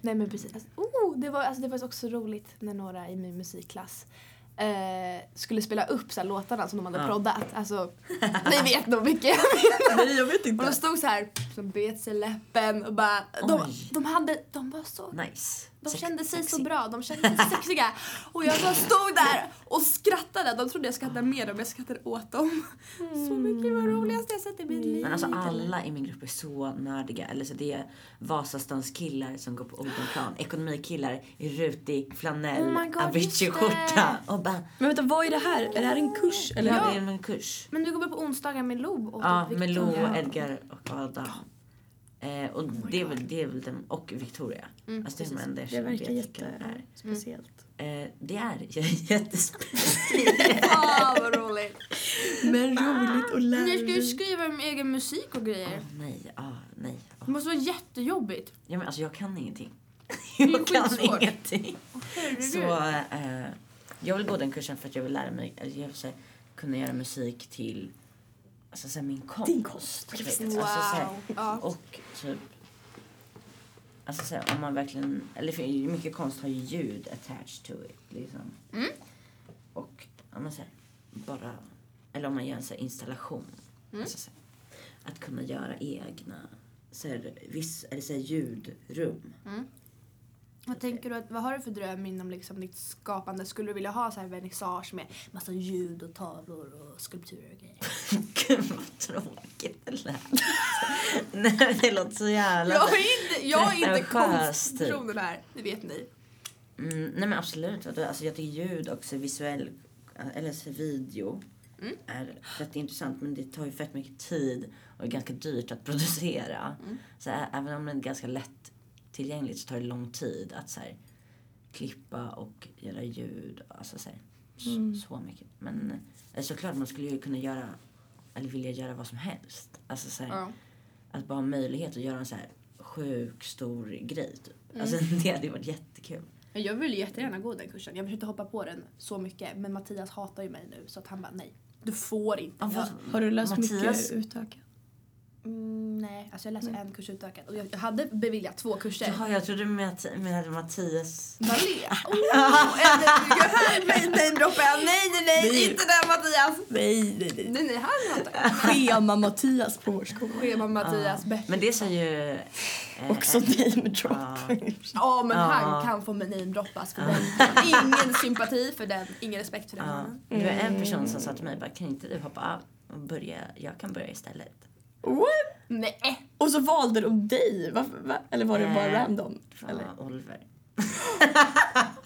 nej men precis. Alltså, oh, det, var, alltså, det var också roligt när några i min musikklass eh, skulle spela upp så här, låtarna som de hade Ja. proddat. Alltså, ni vet nog vilka jag menar. Nej jag vet Och de inte. stod så här som bet sig i läppen och bara, de, de hade, de var så Nice. De Sex- kände sig så bra, de kände sig sexiga. Och jag bara stod där och skrattade. De trodde jag skrattade med dem, jag skrattade åt dem. Så mycket, det var det roligaste jag sett i mitt liv. Men alltså alla i min grupp är så nördiga. Eller så det är Vasastans killar som går på Odenplan. Ekonomikillar i rutig flanell, Oh Avicii-skjorta. Och bara, Men vänta, vad är det här? Är det här en kurs? Eller? ja, det är en kurs. Men du går väl på onsdagar med Lo och Ja, med Lo? Edgar och Adam. Eh, och det, är väl, det är väl den, och Victoria. Mm, alltså det enda Det verkar jag jättespeciellt. Eh, det är jättespeciellt. Ah, vad roligt. Men roligt och Ni ska ju lärorikt. skriva om egen musik och grejer. Åh nej, ah, nej. Åh. Det måste vara jättejobbigt. Ja, men alltså jag kan ingenting. är Jag kan skitsvårt. ingenting. Herregud. Så eh, jag vill gå den kursen för att jag vill lära mig, jag vill här, kunna göra musik till alltså, så här, min konst. Din konst. Alltså, så Wow. här, Ja. och typ Alltså så här, om man verkligen, eller för mycket konst har ju ljud attached to it liksom. Mm. Och ja, men så här, bara, eller om man gör en så här installation. Mm. Alltså, så här, att kunna göra egna så här, viss, eller så här, ljudrum. Vad tänker du att, vad har du för dröm inom liksom ditt skapande? Skulle du vilja ha så här vernissage med massa ljud och tavlor och skulpturer och grejer? Gud vad tråkigt det lät. Nej det låter så jävla... Jag är inte, jag är inte typ. konstpersonen här, det vet ni. Mm, nej men absolut. Alltså jag tycker ljud och så visuell, eller så video Mm. är fett intressant men det tar ju fett mycket tid och är ganska dyrt att producera. Mm. Så även om det är ganska lätt tillgängligt så tar det lång tid att så här, klippa och göra ljud. Alltså så, här, Mm. så mycket. Men eh, såklart man skulle ju kunna göra, eller vilja göra vad som helst. Alltså så här, Ja. att bara ha möjlighet att göra en så här sjuk stor grej typ. Mm. Alltså det hade ju varit jättekul. Jag vill jättegärna gå den kursen. Jag försökte hoppa på den så mycket men Mattias hatar ju mig nu så att han bara nej. Du får inte. Ja, Har du läst Mattias- mycket utökat? Mm, nej, alltså jag läser en kurs utökad och jag, jag hade beviljat två kurser. Jaha, jag trodde du menade, Mattias. Valé. Oh, eller, nej, nej, droppa. nej, nej, nej, Nej. inte den Mattias. Nej, nej, nej. Nej, nej, han. Schema-Mattias på vår skola. Schema Mattias Bäck. Men det säger ju... eh, Också eh, name drop. Ja. Ja, men Ja. han kan få namedroppas för den. Ingen sympati för den, ingen respekt för den Ja. mannen. Det var en person som sa till mig bara, kan inte du hoppa av och börja? Jag kan börja istället. What? Nej. Och så valde de dig? Varför, va? Eller var det bara Eh, random? Eller? Oliver.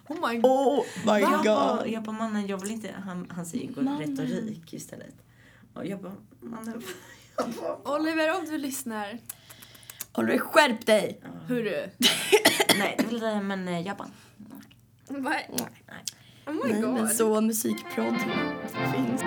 Oh my god. Oh my Jag bara, god. jag bara, mannen jag vill inte, han, han säger Mannen. retorik istället. Och jag bara, mannen. Jag bara, Oliver, om du lyssnar. Oliver, skärp dig! Hörru. nej, det vill jag, men eh, jag bara, Vad- nej. Oh my Nej, god. men så musikprodd finns.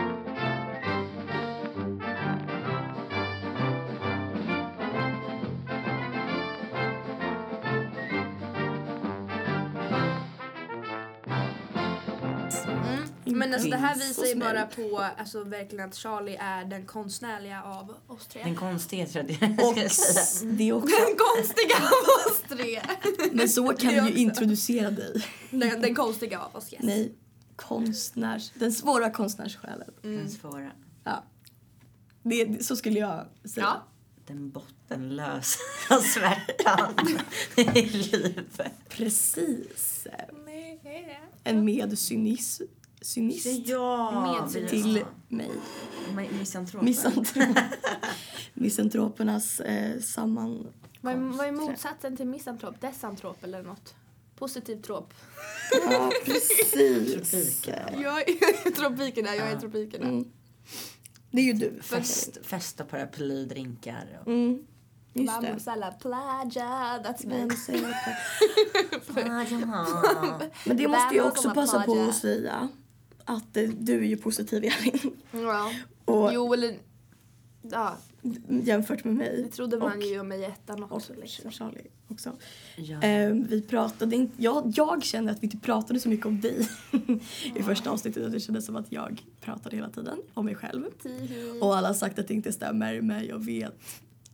Men alltså det här visar ju bara på alltså, verkligen att Charlie är den konstnärliga av oss tre. Den konstiga tror jag jag Och säga. det är också, Den konstiga av oss tre. men så kan Det du också. ju introducera dig. Den, den konstiga av oss, yes. Nej, konstnärs... Den svåra konstnärssjälen. Den svåra. Ja. Det, så skulle jag säga. Ja. Den bottenlösa smärtan i livet. Precis. Nej, det är det. Cynist Ja! Med- till mig. Mi- Misantrop. Misantrop. Misantropernas eh, samman... Vad är, vad är motsatsen till misantrop? Desantrop eller något? Positiv trop. Ja, precis. Jag är tropikerna, jag är tropikerna. Mm. Det är ju du. Fest, fest och paraplydrinkar. Och... Mm. Just det. Vamos a la playa, that's me. Det? Ah. Men det måste jag också a passa på att säga. Att eh, du är ju positiv Elin. Ja. Och Jo, eller... Ja, jämfört med det mig. trodde man och, ju om mig i ettan Och också. Liksom. Charlie också. Ja. Eh, vi pratade inte, jag, jag kände att vi inte pratade så mycket om dig i första avsnittet. och Det kändes som att jag pratade hela tiden om mig själv. Tihi. Och alla har sagt att det inte stämmer men jag vet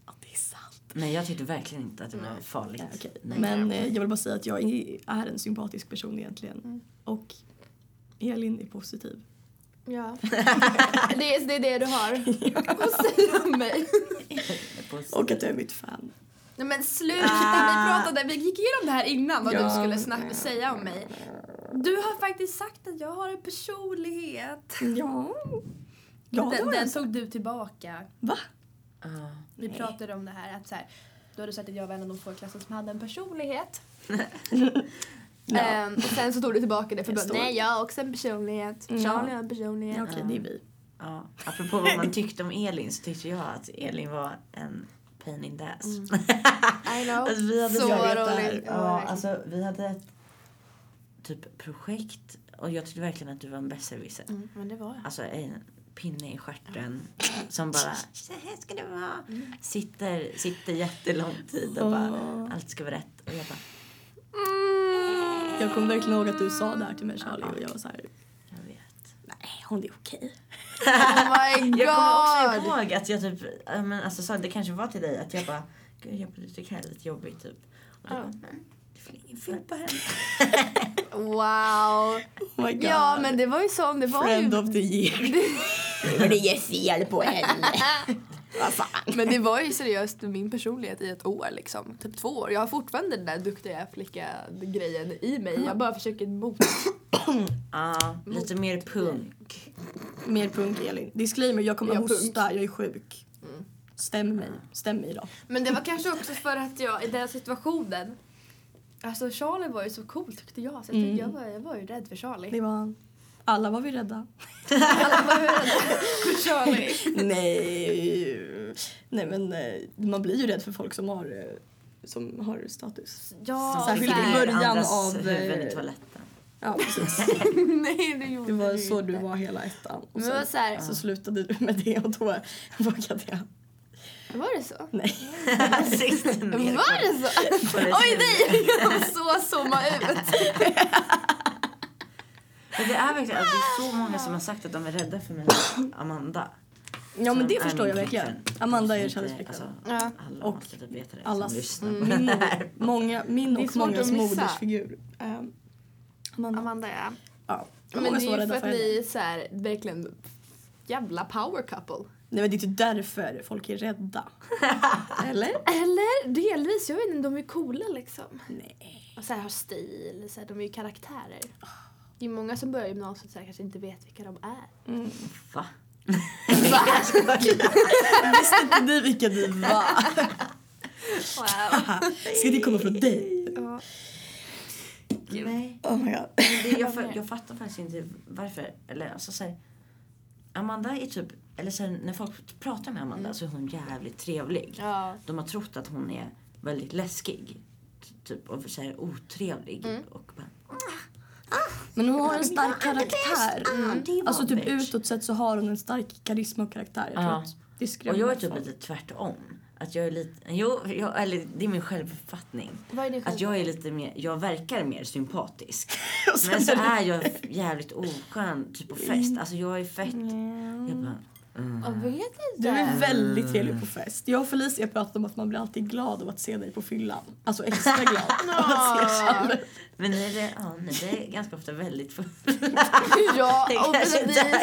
att det är sant. Nej, jag tyckte verkligen inte att det var farligt. Ja. Nej. Men eh, jag vill bara säga att jag är en sympatisk person egentligen. Och Elin är positiv. Ja. det, är, det är det du har att säga om mig. Och att du är mitt fan. Nej men sluta, vi pratade, vi gick igenom det här innan vad Ja. du skulle säga om mig. Du har faktiskt sagt att jag har en personlighet. Ja. Ja, det den, har den tog du tillbaka. Va? Ja. Vi pratade om det här att så här, du hade sagt att jag var en av de få i klassen som hade en personlighet. Ja. Ehm, och sen så tog du tillbaka det för bara, nej jag har också en personlighet. Ja. Charlie har en personlighet. Ja, okej, det är vi. Ja. Apropå vad man tyckte om Elin så tyckte jag att Elin var en pain in the ass. I know. Alltså, vi hade så roligt. Ja, alltså vi hade ett typ projekt och jag tyckte verkligen att du var en besserwisser. mm, men det var jag. Alltså en pinne i stjärten som bara så här ska det vara. Sitter, sitter jättelång tid och bara allt ska vara rätt. Och jag bara Jag kommer verkligen ihåg att du sa det här till mig Charlie och jag var så här. jag vet. Nej, hon är okej. Oh my god! Jag kommer också ihåg att jag typ, ja, men alltså sa det kanske var till dig att jag bara Gud jag tycker det här är lite jobbigt typ. Och du Ja. bara, "Nej, det är väl inget fel på henne. Wow. Oh my god. Ja men det var ju så, det var Friend ju... of the year. Men det är fel på henne. Men det var ju seriöst min personlighet i ett år liksom. Typ två år. Jag har fortfarande den där duktiga flicka-grejen i mig. Jag bara försöker mot... Ja, lite mer punk. Mer punk Elin. Disclaimer, jag kommer Ja, hosta, punk. jag är sjuk. Stäm mig. Stäm mig då. Men det var kanske också för att jag i den situationen Alltså Charlie var ju så cool tyckte jag. Så jag, Mm. jag, var, jag var ju rädd för Charlie. Det var... Alla var vi rädda. Alla var ju rädda Charlie. Nej. Nej men eh, man blir ju rädd för folk som har, eh, som har status. Ja, Särskilt i början av, huvuden i eh, toaletten. Ja precis. Nej det gjorde Det var du så inte. du var hela ettan. Och Men sen så här, så slutade du med det och då vågade jag. var det så? Nej. Var det så? Oj nej! Jag så zooma ut. Men det är verkligen att det är så många som har sagt att de är rädda för mig Amanda. Ja men det förstår jag verkligen. Amanda är Inte- kärleksflickvän. alltså, Ja. Alla Och måste typ veta det Allas, som lyssnar på min, det här. många, min och mångas modersfigur. Um, Amanda. Amanda ja. Ja. Men det är ju för att ni är så här, verkligen jävla power couple. Nej men det är typ därför folk är rädda. Eller? Eller delvis, jag vet inte, de är coola liksom. Nej. Och så här, har stil, så här, de är ju karaktärer. Det är många som börjar gymnasiet här, kanske inte vet vilka de är. Mm. Va? Visste inte ni vilka ni var? Wow. Ska det komma från dig? ja. Nej. Oh my god. Det, jag, fa- jag fattar faktiskt inte varför. Eller alltså så här, Amanda är typ, eller så här, när folk pratar med Amanda så är hon jävligt trevlig. ja. De har trott att hon är väldigt läskig. Typ och så här, otrevlig. Mm. Och bara, Men hon har en stark karaktär. var Alltså typ utåt sett så har hon en stark karisma och karaktär. Jag tror att det Och jag är typ folk. lite tvärtom. Att jag är lite, jo, jag, eller det är min självuppfattning. Vad är din Att jag är lite mer, jag verkar mer sympatisk. Men så är jag jävligt oskön typ på fest. Alltså jag är fett, jag bara, mm. Jag vet inte. Du är väldigt trevlig på fest. Jag och Felicia pratade om att man blir alltid glad av att se dig på fyllan. Alltså extra glad av att se Charlotte. Men ni är, det, ja, ni är ganska ofta väldigt fulla. Ja, och ni,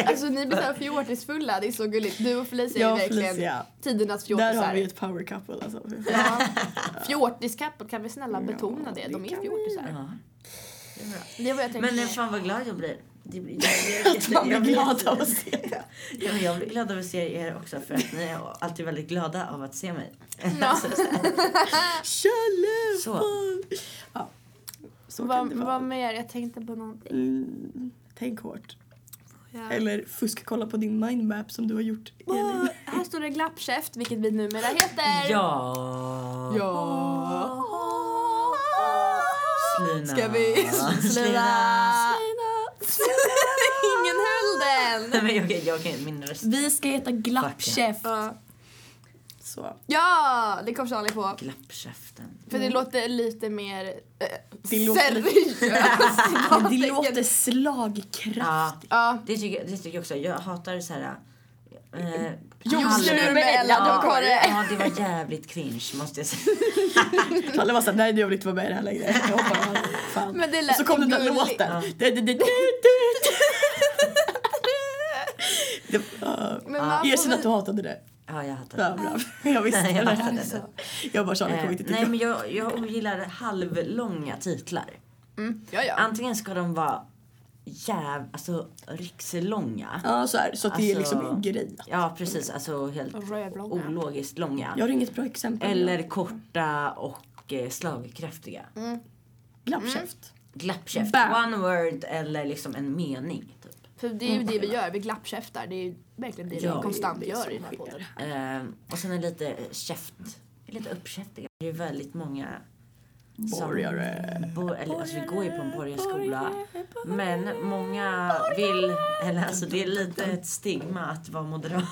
alltså, ni blir såhär fjortisfulla, det är så gulligt. Du och Felicia Jag är verkligen Felicia. tidernas Där har fjortisar. vi ett power couple alltså. Ja. Fjortiskappel, kan vi snälla Ja, betona det? De det är fjortisar. Ja, det är bra. Det är vad jag. Men fan vad glad jag blir. Det blir jag, jag, Man blir jag, glad av att se det. Ja, men jag blir glad av att se er också för att ni är alltid väldigt glada av att se mig. Ja. Så. Challe! Så. Ja. Så kan vad, det vad vara. mer? Jag tänkte på någonting. Mm, tänk hårt. Ja. Eller fusk kolla på din mindmap som du har gjort Elin. här står det glappkäft, vilket vi numera heter. Ja. Ja. Slina. Ska vi slina? Ingen höll den! Nej, men jag, kan- jag min röst. Vi ska heta glappkäft. Ja. Så. Ja, det kom Charlie på. Glappkäften. För det låter lite mer äh, Det låter seriöst. Men det låter slagkraft. Ja, Ja, det tycker, det tycker jag också. Jag hatar så här... Eh, Gjorde med Ella ja, Dokore. ja, det var jävligt cringe måste jag säga. Kalle var såhär, nej jag vill inte vara med i det här längre. Jag. Fan. Men det och så kom den där låten. Det- ja. Får Erkänn att du hatade det. Ja, jag hatade Ja, det. bra. Jag visste Nej, jag det. hatade det. Jag bara, Charlie Eh, kommer inte nej, tycka men jag, jag ogillar halvlånga titlar. Mm. Ja, ja. Antingen ska de vara jäv, alltså rikslånga. Ja, så, här, så att det är Alltså- liksom en grej. Ja, precis. Alltså helt Rövlånga. ologiskt långa. Jag har inget bra exempel. Eller korta och eh, slagkraftiga. Glappkäft. Glappkäft. Bam. One word eller liksom en mening. Typ. För det är ju det vi gör, vi glappkäftar. Det är ju verkligen det Ja, vi konstant det är gör i den här podden. Eh, och sen är lite käft. Lite uppkäftiga. Det är väldigt många Borgare. Bo, eller, alltså, vi går ju på en borgarskola. Men många vill, eller alltså det är lite ett stigma att vara moderat.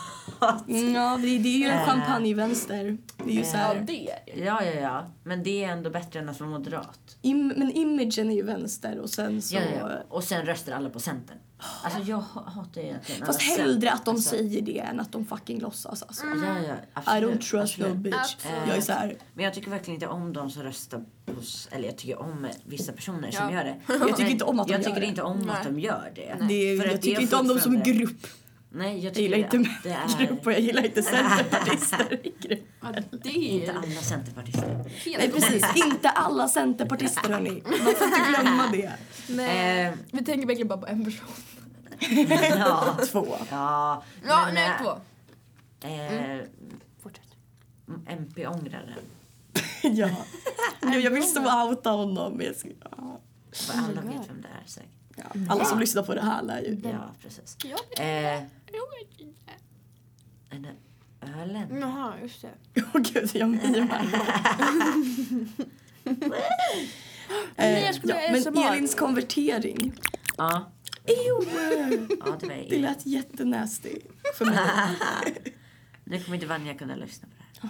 Ja, det, det är ju en Eh. champagnevänster. Det är ju så Ja, här, det är det. Ja, ja, ja. Men det är ändå bättre än att vara moderat. im, men imagen är ju vänster och sen så... Ja, ja. Och sen röstar alla på Centern. Alltså jag ha- hatar egentligen Fast hellre att de alltså, säger det än att de fucking låtsas alltså. Ja, ja, I absolut, don't trust no absolut. bitch. Absolut. Jag är så här, Men jag tycker verkligen inte om de som röstar på... Eller jag tycker om vissa personer som Ja. gör det. Jag tycker inte om att de Jag gör tycker det. inte om att de gör det. är, jag det är tycker inte om dem som grupp. Nej, jag Jag gillar inte det grupp och är... jag gillar inte centerpartister i grupp. Ja, Inte alla centerpartister. helt Nej precis, inte alla centerpartister hörni. Man får inte glömma det. Nej. Eh, Vi tänker verkligen bara på en person. ja. Två. Ja, Ja, men, nu eh, två. Eh, Fortsätt. MP-ångraren. Ja. Nu, jag vill så outa honom. Men jag ska, ja. Alla vet vem det är säkert. Ja. Alla som lyssnar på det här lär ju. Ja, precis. Eh, jag vet inte. den där ölen. Jaha, just det. Åh gud, jag mimar. Nej, jag Eh, skulle ja, men ASMR. Elins konvertering. Ja, Ew. ja, det var Det det. lät jättenasty för mig. Nu kommer inte Vanja kunna lyssna på det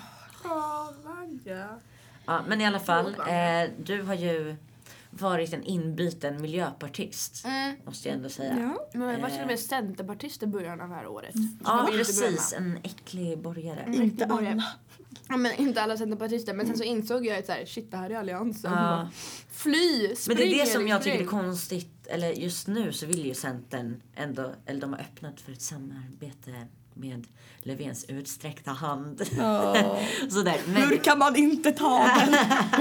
här. Vanja. Ja, men i alla fall, eh, du har ju varit en inbiten miljöpartist. Mm. Måste jag ändå säga. Ja. Men jag var till och med Eh. centerpartist i början av det här året. Ja, vill inte precis. En äcklig borgare. Mm. Inte alla. Ja, men inte alla centerpartister. Men sen så insåg jag att så här, shit det här är alliansen. Ja. Fly, Men spring det är det som jag tycker är konstigt. Eller just nu så vill ju Centern ändå, eller de har öppnat för ett samarbete med Löfvens utsträckta hand. Ja. Sådär. Men, Hur kan man inte ta den?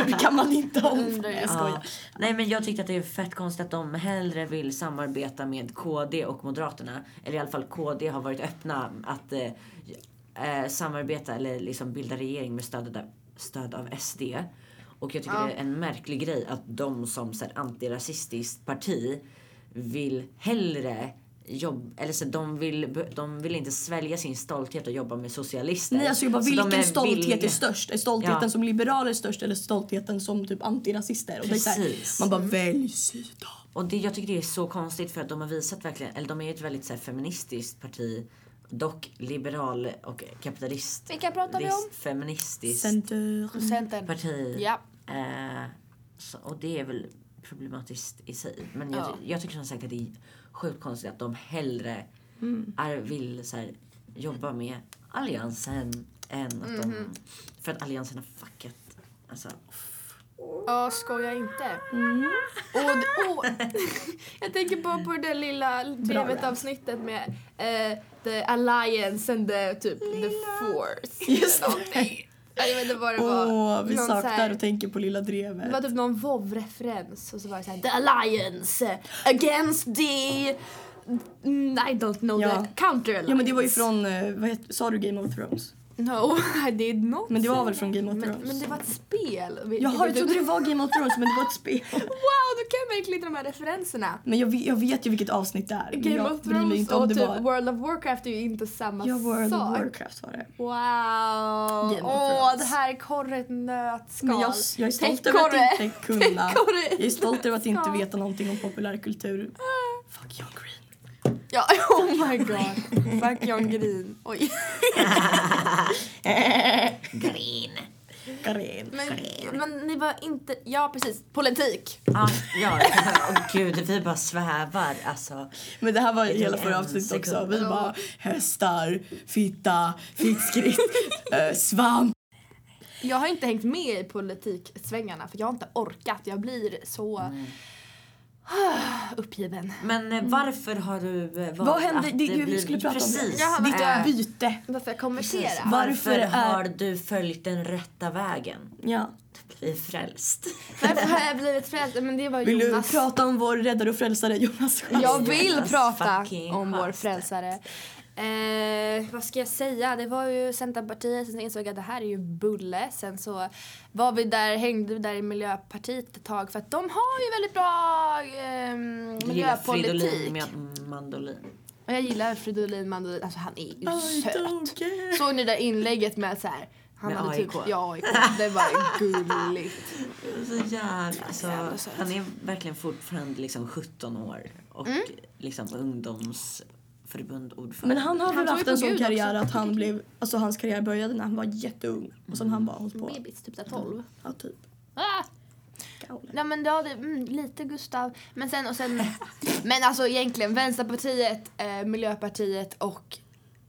Hur kan man inte omfamna? jag. Ja. Nej men jag tyckte att det är fett konstigt att de hellre vill samarbeta med KD och Moderaterna. Eller i alla fall KD har varit öppna att eh, eh, samarbeta eller liksom bilda regering med stöd av, stöd av SD. Och jag tycker Ja. det är en märklig grej att de som så här, antirasistiskt parti vill hellre jobb, eller så de vill, de vill inte svälja sin stolthet och jobba med socialister. Nej, alltså jag bara, vilken är stolthet villiga- är störst? Är stoltheten Ja. som liberaler störst eller stoltheten som typ antirasister? Och det är så här, Precis. man bara välj sida. Och det, jag tycker det är så konstigt för att de har visat verkligen, eller de är ju ett väldigt så här, feministiskt parti. Dock liberal och kapitalist. Vilka pratar vi om? Feministiskt Center. Centern. parti. Ja. Eh, så, och det är väl problematiskt i sig. Men jag, Ja. jag tycker som sagt att det är sjukt konstigt att de hellre är, vill så här, jobba med alliansen än att de... Mhm. För att alliansen har fuckat. Alltså, Ja, skoja inte. Och, och, jag tänker på, på det lilla TV-avsnittet med eh, The Alliance and the, typ, the Force. Just någonting. Jag vet inte vad det var. Åh, vi Någon saknar här- och tänker på Lilla Det Drevet. var typ någon WoW-referens och så var det så här The Alliance against the... Mm, I don't know Ja. the counter alliance. Ja men det var ju från, eh, vad heter, sa du Game of Thrones? No, I did not Men det var väl från Game of men, Thrones? men det var ett spel. Jaha, jag trodde det var Game of Thrones men det var ett spel. Wow, då kan verkligen de här referenserna. Men jag vet, jag vet ju vilket avsnitt det är. men Game of Thrones och typ var... World of Warcraft är ju inte samma Ja, World sak. of Warcraft var det. Wow! Åh, det här är korre ett nötskal. Men jag, jag är stolt över att inte kunna. Jag är stolt över att inte veta någonting om populärkultur. Fuck John Green. Ja, oh my god. Fuck Jan Green. Oj. green. Karin. Men, men ni var inte... Ja, precis. Politik. Ja, ja. Åh gud, vi bara svävar alltså. Men det här var ju hela förra avsnittet också. Vi bara hästar, fitta, fittskritt, äh, svamp. Jag har inte hängt med i politiksvängarna för jag har inte orkat. Jag blir så uppgiven. Men eh, varför har du eh, valt Vad hände? att Det, vi bli- skulle prata om Precis. det. Jaha, Ditt äh. byte. Varför jag kommentera? Varför Varför är- har du följt den rätta vägen? Ja. Bli frälst. Varför har jag blivit frälst? Men det var Vill du Jonas. prata om vår räddare och frälsare Jonas Sjöstedt? Jag vill Jonas prata om vår Sjöstedt. frälsare. Eh, vad ska jag säga? Det var ju Centerpartiet, sen insåg jag att det här är ju bulle. Sen så var vi där, hängde vi där i Miljöpartiet ett tag för att de har ju väldigt bra eh, Du gillar Fridolin miljöpolitik. med mandolin. Och jag gillar Fridolin Mandolin, alltså han är ju I söt. Såg ni det där inlägget med så här, han Med hade AIK? typ, ja AIK, det var gulligt. Så jävla, alltså, han är verkligen fortfarande liksom 17 år och Mm. liksom ungdomsförbund ordförande. Men han har väl haft en sån karriär också. att han blev, alltså hans karriär började när han var jätteung och sen han bara hållit på. Bebis, typ där 12. Ja, typ. Ah! Ja men ja, det, mm, lite Gustav. Men sen och sen. men alltså egentligen Vänsterpartiet, eh, Miljöpartiet och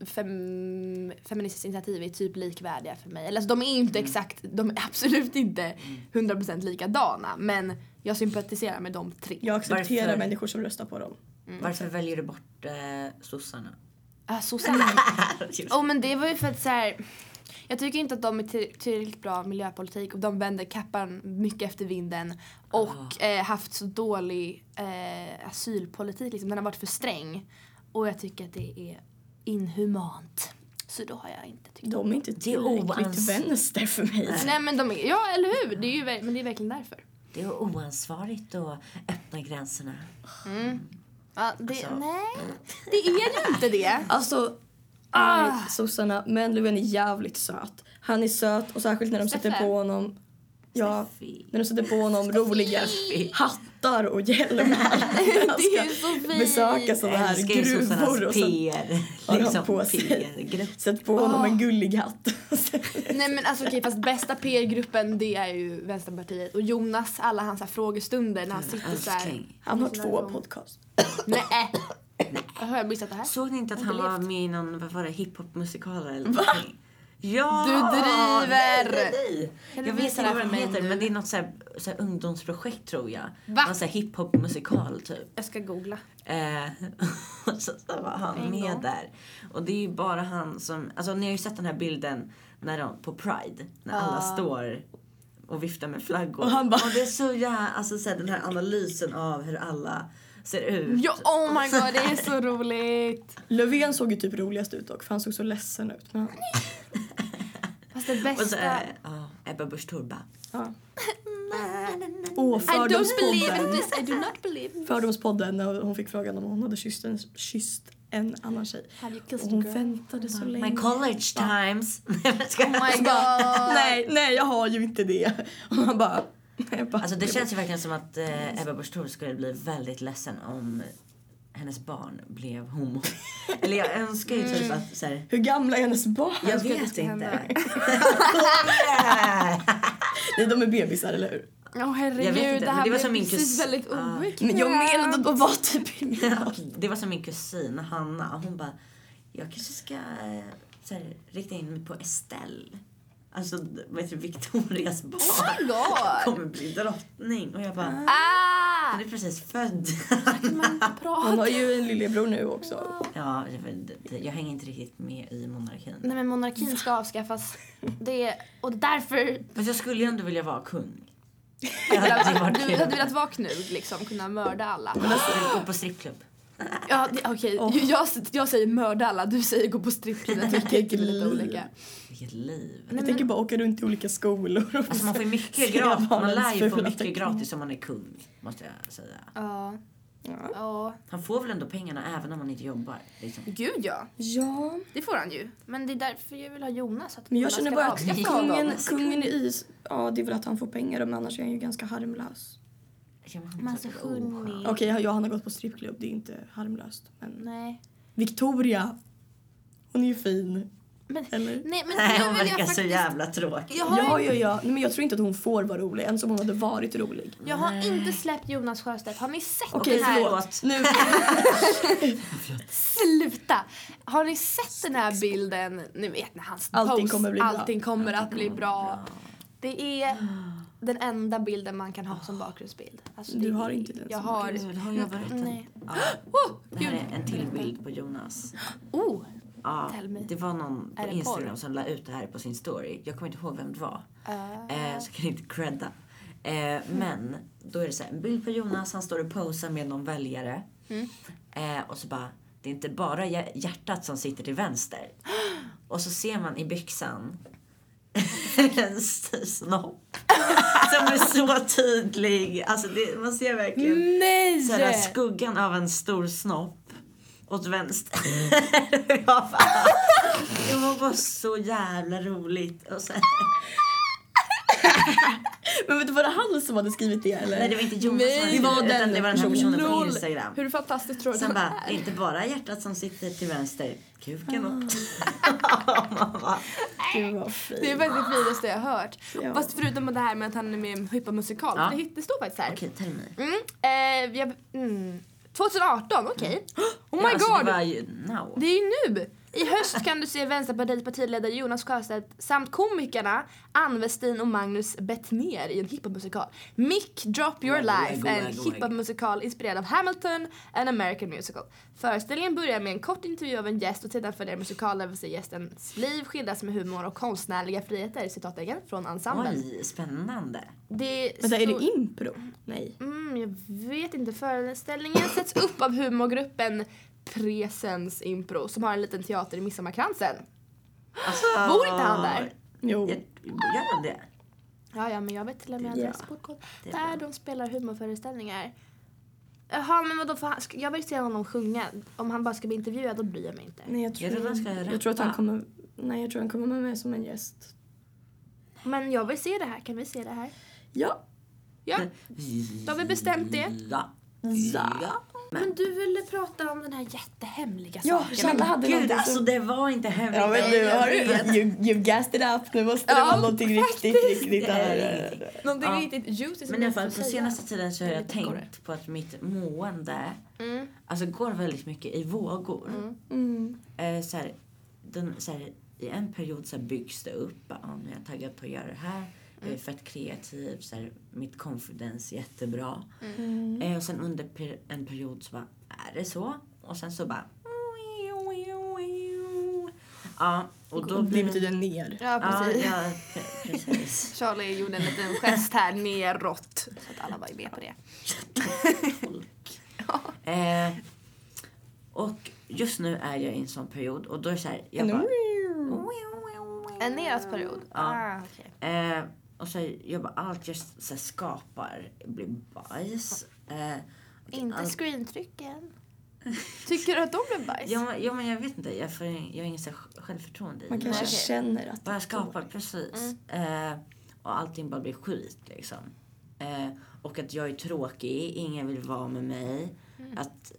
fem, Feministiskt initiativ är typ likvärdiga för mig. Eller alltså, de är ju inte exakt, de är absolut inte 100% likadana. Men jag sympatiserar med de tre. Jag accepterar Varför? människor som röstar på dem. Varför väljer du bort eh, sossarna? Ah, sossarna. oh, men det var ju för att så här, jag tycker inte att de är till- tillräckligt bra miljöpolitik och de vänder kappan mycket efter vinden och eh, haft så dålig eh, asylpolitik. Liksom. Den har varit för sträng och jag tycker att det är inhumant. Så då har jag inte tyckt De är inte Det är tillräckligt vänster för mig. Nej men de är, ja eller hur, det är ju, men det är verkligen därför. Det är oansvarigt att öppna gränserna. Ja, det, Alltså. nej, det är ju inte det. Alltså, Ah. sossarna. Men Löfven är jävligt söt. Han är söt och särskilt när de sätter Steffe. på honom Ja, Steffi. när de sätter på honom roliga hattar och hjälmar. Det är så fint. besöka sådana här gruvor och sen PR. har Liksom på sig. Sätt på honom en gullig hatt. Nej men alltså okej fast bästa PR-gruppen det är ju Vänsterpartiet och Jonas alla hans här frågestunder när han sitter så här. Han har två podcast. Nej. Har jag missat det här? Såg ni inte att han var med i någon vad var det, hiphop-musikal eller någonting? Ja! Du driver! Nej! Du Jag vet inte vad den mig heter nu? men det är något så här, så här ungdomsprojekt tror jag. Va? Någon så här hiphop-musikal typ. Jag ska googla. Eh, och så, så var han En med gång. där. Och det är ju bara han som, alltså ni har ju sett den här bilden när de, på Pride. När alla Ja. står och viftar med flaggor. Och han bara- det är så jävla, alltså så här, den här analysen av hur alla ser ut. Ja, oh my god det är så roligt. Löfven såg ju typ roligast ut dock för han såg så ledsen ut. Men, Fast det Och så, bästa. eh, ja, Ebba Busch Thor bara. ja. In fördomspodden. Fördomspodden när hon fick frågan om hon hade kysst en, kysst en annan tjej. Och hon girl? väntade så länge. My college times. Nej, jag skojar. Oh my god. nej, nej jag har ju inte det. Och man bara... Bara Alltså det känns ju verkligen som att eh, Ebba Busch Thor skulle bli väldigt ledsen om hennes barn blev homo. Eller jag önskar ju typ att så här, Hur gamla är hennes barn? Jag vet ska hända. inte. Nej, de är bebisar, eller hur? Åh Jag vet herregud, inte, det här det var som min precis kus- väldigt Ah. obekvämt. Men jag menade att de var typ Ja, det var som min kusin Hanna. Hon bara, jag kanske ska eh, så här, rikta in mig på Estelle. Alltså vad heter det, Victorias barn. Oh my god. kommer bli drottning. Och jag bara, han är precis född. Hon prata. har ju en lillebror nu också. ja, det- jag hänger inte riktigt med i monarkin. Nej men monarkin ska avskaffas. Det är, och därför... Fast jag skulle ju ändå vilja vara kung. Du Det hade varit hade velat vara knud liksom, kunna mörda alla. Gå på strippklubb. Ja, okej. Åh. Jag, jag säger mörda alla, du säger gå på strippklubb. Jag tycker det är lite olika. Vilket liv. Jag tänker bara åka runt i olika skolor. Och Alltså man får ju mycket gratis. Man lär ju få mycket gratis om man är kung. Måste jag säga. Ja. Ja. Ja. Han får väl ändå pengarna även om han inte jobbar. Liksom. Gud ja, ja, det får han ju. Men det är därför jag vill ha Jonas. Att men jag känner ska bara att kungen, kungen i is, ja det är väl att han får pengar men annars är han ju ganska harmlös. Ja, Man är så så oskön. Okej, okay, Johanna har gått på strippklubb, det är inte harmlöst. Men Nej. Victoria, hon är ju fin. Men, Eller? nej, men Nej, hon verkar så faktiskt- jävla tråkig. Jag har, Ja, ja, ja. Nej, men jag tror inte att hon får vara rolig, ens om hon hade varit rolig. jag har inte släppt Jonas Sjöstedt. Har ni sett Okej, den här? förlåt. Nu, Sluta! Har ni sett den här bilden? Ni vet när hans Allting post, kommer bli bra. allting kommer att bli bra. Det är den enda bilden man kan ha som bakgrundsbild. Alltså, Du det har inte den Jag som har... Gud, har jag berättat? Nej. Ja, Oh, det här är en till bild på Jonas. Oh, Ja, det var någon på Instagram som la ut det här på sin story. Jag kommer inte ihåg vem det var. uh, Eh, så kan jag inte credda. Eh, men då är det så här, en bild på Jonas, han står och posar med någon väljare. Mm. Eh, och så bara, det är inte bara hjär- hjärtat som sitter till vänster. Och så ser man i byxan en snopp. Som är så tydlig. Alltså det, man ser verkligen nej! så här, skuggan av en stor snopp åt vänster. det var bara så jävla roligt. Och så men vet du, var det han som hade skrivit det eller? nej det var inte Jonas Nej, som det var hade skrivit, utan den det var den här personen på. Instagram. Hur fantastiskt tror du Sen det bara, det är inte bara hjärtat som sitter till vänster, kuken också. Man bara, Gud vad fint. Det är det finaste jag har hört. Ja. Fast förutom det här med att han är med i en Hippa musikal. Ja. Det, det står faktiskt här. Okej, tell me. Mm, eh, jag, mm, 2018, okej. Oh my Ja, alltså, god! Det var ju now. Det är ju nu! I höst kan du se Vänsterpartiets partiledare Jonas Sjöstedt samt komikerna Ann Westin och Magnus Bettner i en hiphopmusikal. Mick Drop Your Life en hiphopmusikal inspirerad av Hamilton, an American musical. Föreställningen börjar med en kort intervju av en gäst och sedan följer en musikal där vi ser gästens liv skildras med humor och konstnärliga friheter, citattecken, från ensemblen. Oj, spännande. Det Vänta, är det impro? Nej. Mm, jag vet inte. Föreställningen sätts upp av humorgruppen Presens Impro som har en liten teater i Midsommarkransen. Alltså, Bor inte han där? Jo. Jag- Gör han det? Ja, ja, men jag vet till och med Ja. adresskod. Det är Där de spelar humorföreställningar. Jaha, men vadå? För han, ska- jag vill se honom sjunga. Om han bara ska bli intervjuad, då bryr jag mig inte. Nej, jag Jag tror, trodde han ska jag tror att han rappa. kommer... Nej, jag tror han kommer med som en gäst. Men jag vill se det här. Kan vi se det här? Ja. Ja. Då har vi bestämt det. Ja. Ja. Men du ville prata om den här jättehemliga Ja, saken. Channa hade Gud, någonting alltså som... det var inte hemligt. Ja men nu jag har du, you, you gassed it up. Nu måste det Ja, vara någonting riktigt, faktiskt. riktigt Det. Någonting Ja. riktigt juicy som Men i alla jag fall på senaste tiden så har jag tänkt på att mitt mående Mm. alltså går väldigt mycket i vågor. Mm. Mm. Eh, så här, den, så här, I en period så här byggs det upp. Ah, nu är jag taggad på att göra det här. Jag är fett kreativ. Så här, mitt confidence jättebra. Mm. Eh, och sen under per, en period så bara, är det så? Och sen så bara... Ja, och då Det blir betyder ner. Ja, Ja, precis. ja, pre- precis. Charlie gjorde en liten gest här neråt. Så att alla var med på det. folk. Eh, och just nu är jag i en sån period och då är det så här, jag bara... En nedåtperiod? Ja. Ah, okej. Eh, och så jag bara, allt jag så här, skapar blir bajs. Eh, och Inte allt- screentrycken. Tycker du att de blev bajs? Ja, men- ja, men jag vet inte, jag, får, jag har här, självförtroende i Man kanske okej. känner att Vad jag skapar, precis. Eh, och allting bara blir skit liksom. Eh, och att jag är tråkig, ingen vill vara med mig. Att,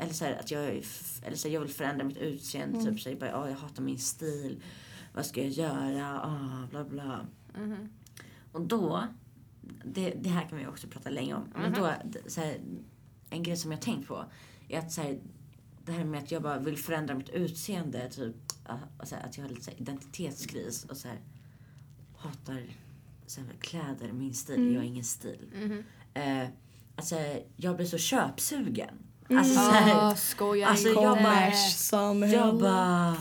eller så här, att jag, eller så här, jag vill förändra mitt utseende. Typ så här, bara, oh, jag hatar min stil. Vad ska jag göra? Ah, bla bla. Mhm. Och då, det, det här kan vi också prata länge om. Men då, d- så här, en grej som jag tänkt på är att så här, det här med att jag bara vill förändra mitt utseende. Typ, ah, och så här, att jag har lite så här, identitetskris och så här, hatar så här, kläder, min stil. Jag har ingen stil. Mhm. Eh, alltså, jag blir så köpsugen. Mm. Alltså, så här, Ah, skoja Alltså, jag bara- jag bara,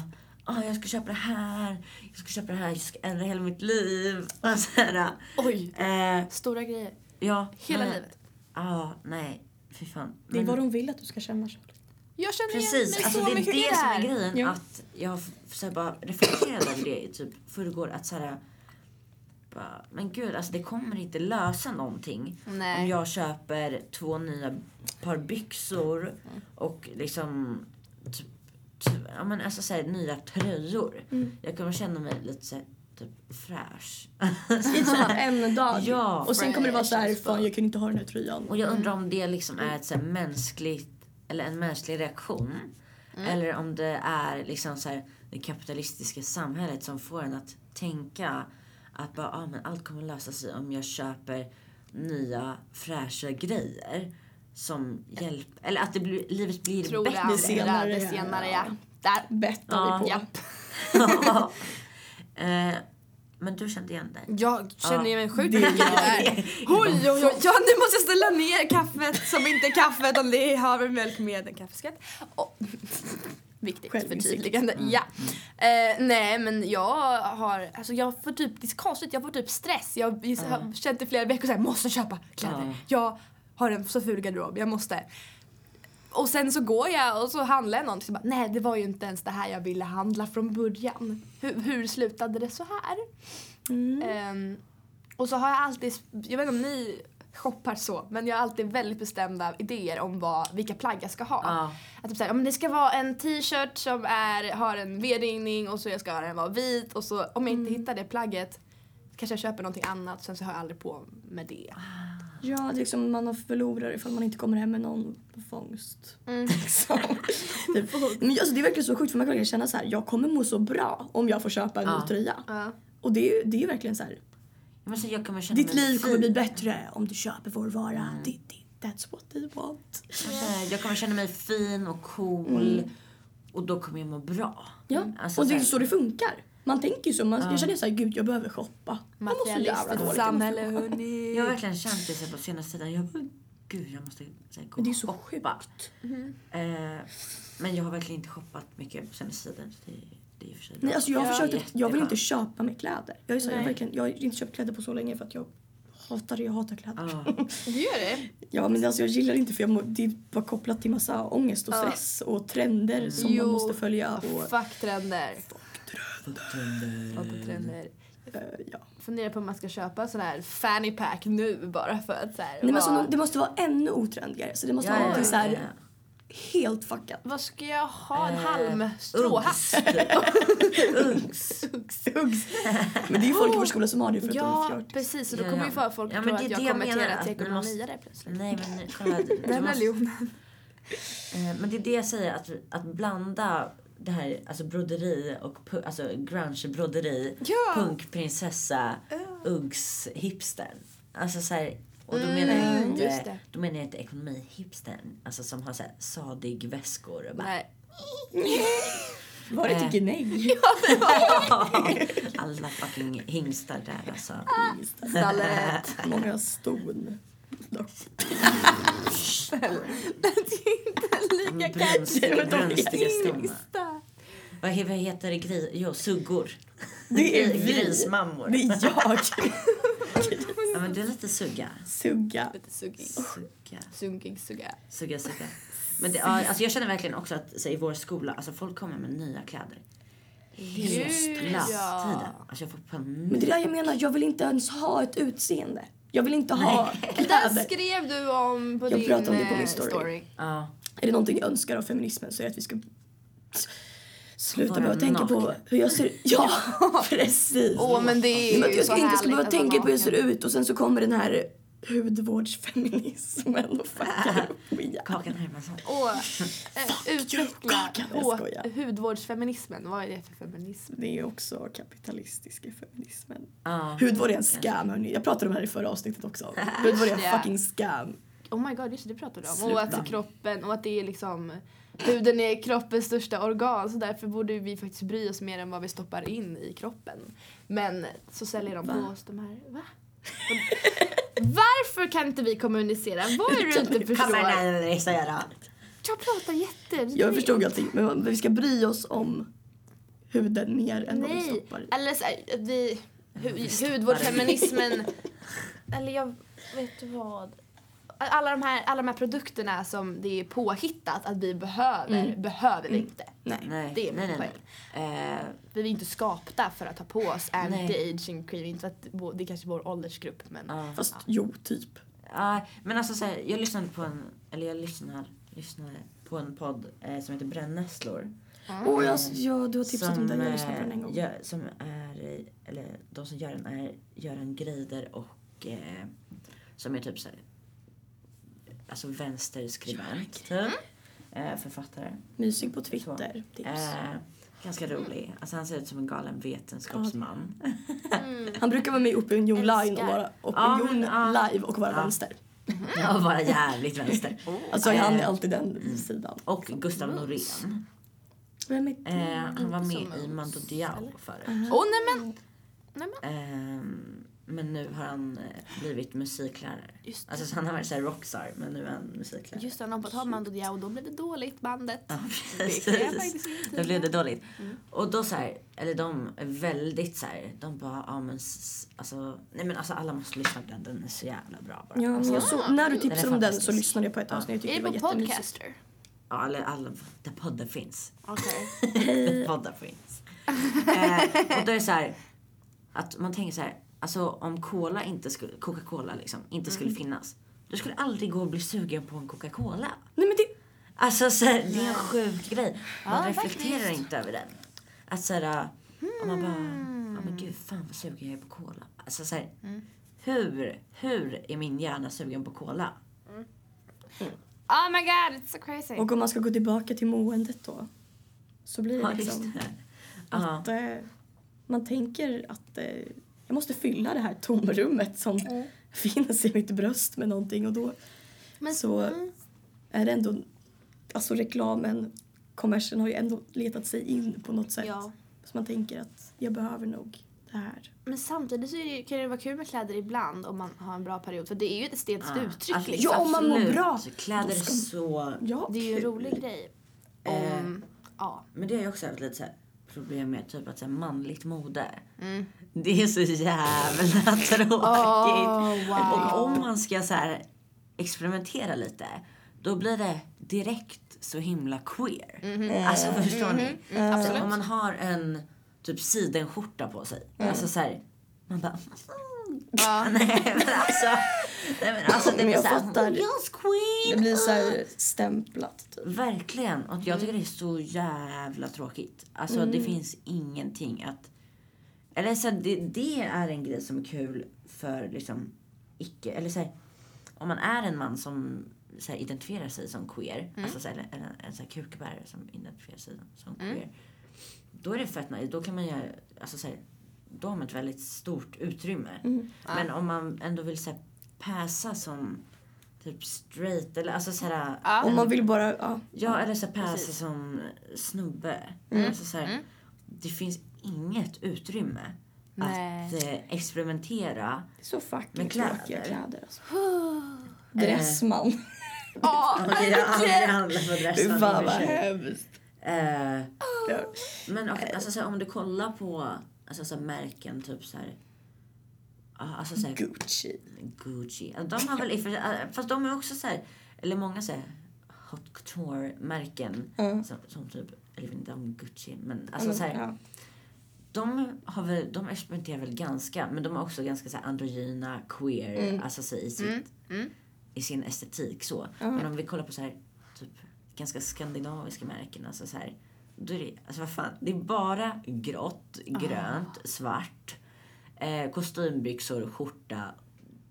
ah, jag ska köpa det här, jag ska köpa det här, jag ska ändra hela mitt liv. Och så här, Oj, eh, stora grejer. ja, Hela nej. livet. Ja, nej. Fy fan. Det är Men- vad de vill att du ska känna. Charlie. Jag känner igen Precis, mig alltså så det är mycket det det som är grejen. Ja. Att jag så här, bara reflekterade över det i typ förrgår. Att så här, bara, men gud, alltså det kommer inte lösa någonting. Nej. Om jag köper två nya par byxor och liksom typ, ja, men alltså så här, nya tröjor. Mm. Jag kommer känna mig lite så här, typ fräsch. I typ en dag. Ja. Och sen kommer det vara så här, fan jag kan inte ha den här tröjan. Och jag undrar om det liksom är ett så här mänskligt, eller en mänsklig reaktion. Eller om det är liksom så här, det kapitalistiska samhället som får en att tänka att bara, ah, men allt kommer lösa sig om jag köper nya fräscha grejer som hjälper, eller att det blir, livet blir Tror bättre. jag. senare, Det ja. senare ja. Där. Bettar Ja. vi på. Japp. eh, men du kände igen dig? Jag känner ju mig sjukt mycket där. Oj, oj, oj. Ja, nu måste jag ställa ner kaffet som inte är kaffe utan det är havremjölk med en kaffeskatt. Och, viktigt förtydligande. Ja. Eh, nej men jag har, alltså jag får typ, det är så konstigt, jag får typ stress. Jag har känt i flera veckor såhär, måste köpa kläder. Jag har en så ful garderob, jag måste. Och sen så går jag och så handlar jag någonting så bara, nej det var ju inte ens det här jag ville handla från början. Hur, hur slutade det så här? Ehm, och så har jag alltid, jag vet inte om ni shoppar så, men jag har alltid väldigt bestämda idéer om vad, vilka plagg jag ska ha. Ja. Att typ såhär, men det ska vara en t-shirt som är, har en V-ringning och så jag ska den vara vit och så om jag inte hittar det plagget kanske jag köper någonting annat sen så har jag aldrig på med det. Ja, det är liksom man har förlorar ifall man inte kommer hem med någon på fångst. Mm. Liksom. Typ. Men alltså, det är verkligen så sjukt för man kan verkligen känna så här, jag kommer må så bra om jag får köpa en Ja. ny tröja. Ja. Och det är ju det är verkligen så här, måste, jag kommer känna ditt liv kommer bli bättre om du köper vår vara. Det, det, that's what they want. Eh, Jag kommer känna mig fin och cool. Och då kommer jag må bra. Ja, Alltså, och det är så så det funkar. Man tänker ju så, man, jag känner så här, gud jag behöver shoppa. Man mår så jävla dåligt. samhälle hörni. Jag har verkligen känt det så på senaste tiden. Jag bara, gud jag måste så här, gå det är så shoppa. sjukt. Eh, men jag har verkligen inte shoppat mycket på senaste tiden. Så det, det är för sig. Nej, alltså jag har Ja, försökt jag vill inte köpa mig kläder. Jag, är så, här, jag, verkligen, jag har inte köpt kläder på så länge för att jag hatar det, jag hatar kläder. Ja. Du gör det? Ja men alltså jag gillar inte för jag må, det är bara kopplat till massa ångest och Ja. stress och trender som Jo. man måste följa. Och, Fuck trender. Fuck trender. eh, ja. Funderar på om man ska köpa sån här fanny pack nu bara för att så här, Nej, men alltså, vara- det måste vara ännu otrendigare så det måste Ja, vara ja, någonting så ja, här ja. helt fuckat. Vad ska jag ha? En Eh, halmstråhatt? Uggs. Uggs. Men det är ju folk i vår skola som har det för att de är Ja, flört. precis. Och då kommer ja. ju för folk Ja, tro men att det är jag det jag konverterar menar, till att man ekonomi måste- där plötsligt. Nej men kolla. Du Den måste, religionen. eh, men det är det jag säger, att, att blanda det här, alltså broderi och alltså grunge-broderi, Ja. punkprinsessa, Uggs hipstern. Alltså så här, och då Mm, menar jag just inte, det. då menar jag inte ekonomi-hipstern, alltså som har så här sadig väskor och bara Nej. Var det Eh. till nej? alla fucking hingstar där alltså. Stallet. Många ston. Dock. Catchy. Brunstiga stommar. Yngsta. Vad, he- vad heter det? Gri- jo, suggor. Det är vi. Grismammor. Det är jag. Ja, men du är lite sugga. Sugga. Lite suggig. Sugga. Sunkig sugga. Sugga, sugga. Men det, ja, alltså jag känner verkligen också att så, i vår skola, alltså folk kommer med nya kläder. Hela Gud, tiden. ja. Alltså jag får Men det panik. är det jag menar, jag vill inte ens ha ett utseende. Jag vill inte ha Det kläder. skrev du om på Jag din pratade om det på min eh, story. Ja. Är det någonting jag önskar av feminismen så är det att vi ska sluta behöva tänka på hur jag ser Ja, precis. Åh men det är men ju jag så ska inte ska behöva tänka på hur jag ser ut och sen så kommer den här hudvårdsfeminismen och fuckar upp min hjärna. Kakan Hermansson. Åh, eh, utveckla Kakan, hudvårdsfeminismen. Vad är det för feminism? Det är också kapitalistiska feminismen. Ja. Hudvård är en scam hörni. Jag pratade om det här i förra avsnittet också. Hudvård är en fucking scam. Oh my god, just det, det pratade du om. Sluta. Och att kroppen, och att det är liksom Huden är kroppens största organ så därför borde vi faktiskt bry oss mer än vad vi stoppar in i kroppen. Men så säljer de på oss de här, va? Varför kan inte vi kommunicera? Vad är det du inte förstår? Jag pratar jätte... Jag förstod allting men vi ska bry oss om huden mer än vad vi Nej, stoppar eller så här, vi... Hudvårdsfeminismen... eller jag vet du vad? Alla de, här, alla de här produkterna som det är påhittat att vi behöver, Mm. behöver vi inte. Nej. Nej, Det är min nej, nej. Eh, Vi är inte skapta för att ta på oss anti-aging cream. Inte att det är kanske är vår åldersgrupp men... ja. Fast jo, typ. Ja, men alltså så här, jag lyssnade på en, eller jag lyssnar, lyssnade på en podd eh, som heter Brännässlor. Åh, jag, ja, du har tipsat om den. Jag eh, lyssnade på den en gång. Gör, som är, eller de som gör den är Göran Greider och eh, som är typ så här, alltså vänsterskribent typ. eh, författare. Mysig på Twitter. Eh, ganska rolig. Alltså han ser ut som en galen vetenskapsman. Han brukar vara med i Opinion Line och vara, Ja, opinion men, ja. live och vara Ja. vänster. och vara jävligt vänster. Alltså han är Eh, alltid den sidan. Och Gustav Norén. Vem är det? Eh, han var med i Mando Diao förut. Åh nej men! Nej men. Men nu har han eh, blivit musiklärare. Just det. Alltså så han har varit såhär rockstar men nu är han musiklärare. Just det, han hoppade av Mando Diao och då blev det dåligt bandet. Ja, Det precis. inte Då blev det dåligt. Och då så här, eller de är väldigt så här, de bara, ja men alltså, nej men alltså alla måste lyssna på den, den är så jävla bra bara. Ja, Alltså, så, när du tipsade om den så lyssnade jag på ett Ja. avsnitt. Jag tyckte Är det det var på jättemysigt. Podcaster? Ja, eller alla, där poddar finns. Okej. poddar finns. eh, och då är det så här, att man tänker så här, alltså om cola inte skulle, Coca-Cola liksom, inte skulle finnas. Du skulle aldrig gå och bli sugen på en Coca-Cola. Nej men det, Alltså så här, det är en sjuk grej. Man Ja, reflekterar faktiskt. inte över den. Att så här, om man bara, ja men gud fan vad sugen jag är på cola. Alltså så här, hur, hur är min hjärna sugen på cola? Oh my god, it's so crazy. och om man ska gå tillbaka till måendet då. Så blir Ja, det just liksom det. Ja. att eh, man tänker att eh, jag måste fylla det här tomrummet som finns i mitt bröst med någonting och då Men- så mm. är det ändå, alltså reklamen, kommersen har ju ändå letat sig in på något sätt. Ja. Så man tänker att jag behöver nog det här. Men samtidigt så är det, kan det vara kul med kläder ibland om man har en bra period. För det är ju ett estetiskt Ja. uttryck Alltså, liksom. Ja, om man mår bra, Kläder då är så... Ja, Det är ju en rolig grej. Eh. Om, ja. Men det har jag också haft lite så här problem med, typ att så här, manligt mode. Mm. Det är så jävla tråkigt. Oh, wow. Och om man ska så här experimentera lite, då blir det direkt så himla queer. Alltså förstår ni? Alltså, om man har en typ sidenskjorta på sig. Alltså så här, man bara... Ja. nej men alltså. Nej men alltså det blir jag såhär, fattar. yes queen! Det blir så här stämplat typ. Verkligen. Och jag tycker det är så jävla tråkigt. Alltså det finns ingenting att... Eller så här, det, det är en grej som är kul för liksom icke... Eller så här, om man är en man som så här, identifierar sig som queer. Alltså så här, eller en, en så här kukbärare som identifierar sig som, som queer. Då är det fett nice. Då kan man göra... Alltså så här, då har man ett väldigt stort utrymme. Men om man ändå vill så här, passa som typ straight eller alltså så här, Ja. Om man vill bara, ja. Ja, eller så passa Precis. som snubbe. Mm. Alltså så här, Det finns inget utrymme Nej. att eh, experimentera. Så fucking Med kläder. tråkiga kläder alltså. Dressman. Ja, Okej, jag har aldrig handlat på Fy Dressman. fan i och vad hemskt. Eh, Ja. men okej, alltså, så här, om du kollar på alltså, så här, märken, typ så här... Alltså så här, Gucci. Gucci. De har väl fast de är också så här, eller många så här hot couture-märken Ja. som, som typ, eller jag vet inte om Gucci, men alltså men, så här, ja. de, har väl, de experimenterar väl ganska, men de är också ganska så här androgyna, queer, alltså så i, sitt, i sin estetik så. Men om vi kollar på så här, typ ganska skandinaviska märken, alltså så här, då är det, alltså vad fan, det är bara grått, grönt, svart, eh, kostymbyxor, skjorta,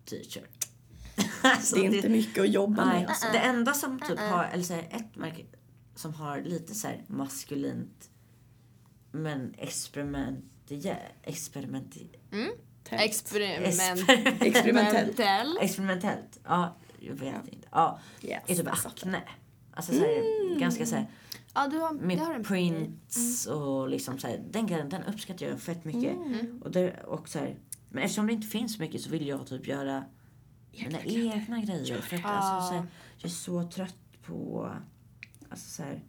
t-shirt. alltså, Det är inte mycket att jobba Nej, med. Alltså. det enda som typ har, eller så här, ett märke som har lite så här maskulint men experiment, experiment, Experiment. Experimentellt. experimentellt. Ja, jag vet inte. Ja, Yes, är typ fattar. Acne. Alltså så här, ganska så här, Ja, du har, det har med prints och liksom så här, den grejen den uppskattar jag fett mycket. Och det, och så här, men eftersom det inte finns så mycket så vill jag typ göra mina egna grejer. För att, alltså, så här, jag är så trött på alltså, så här,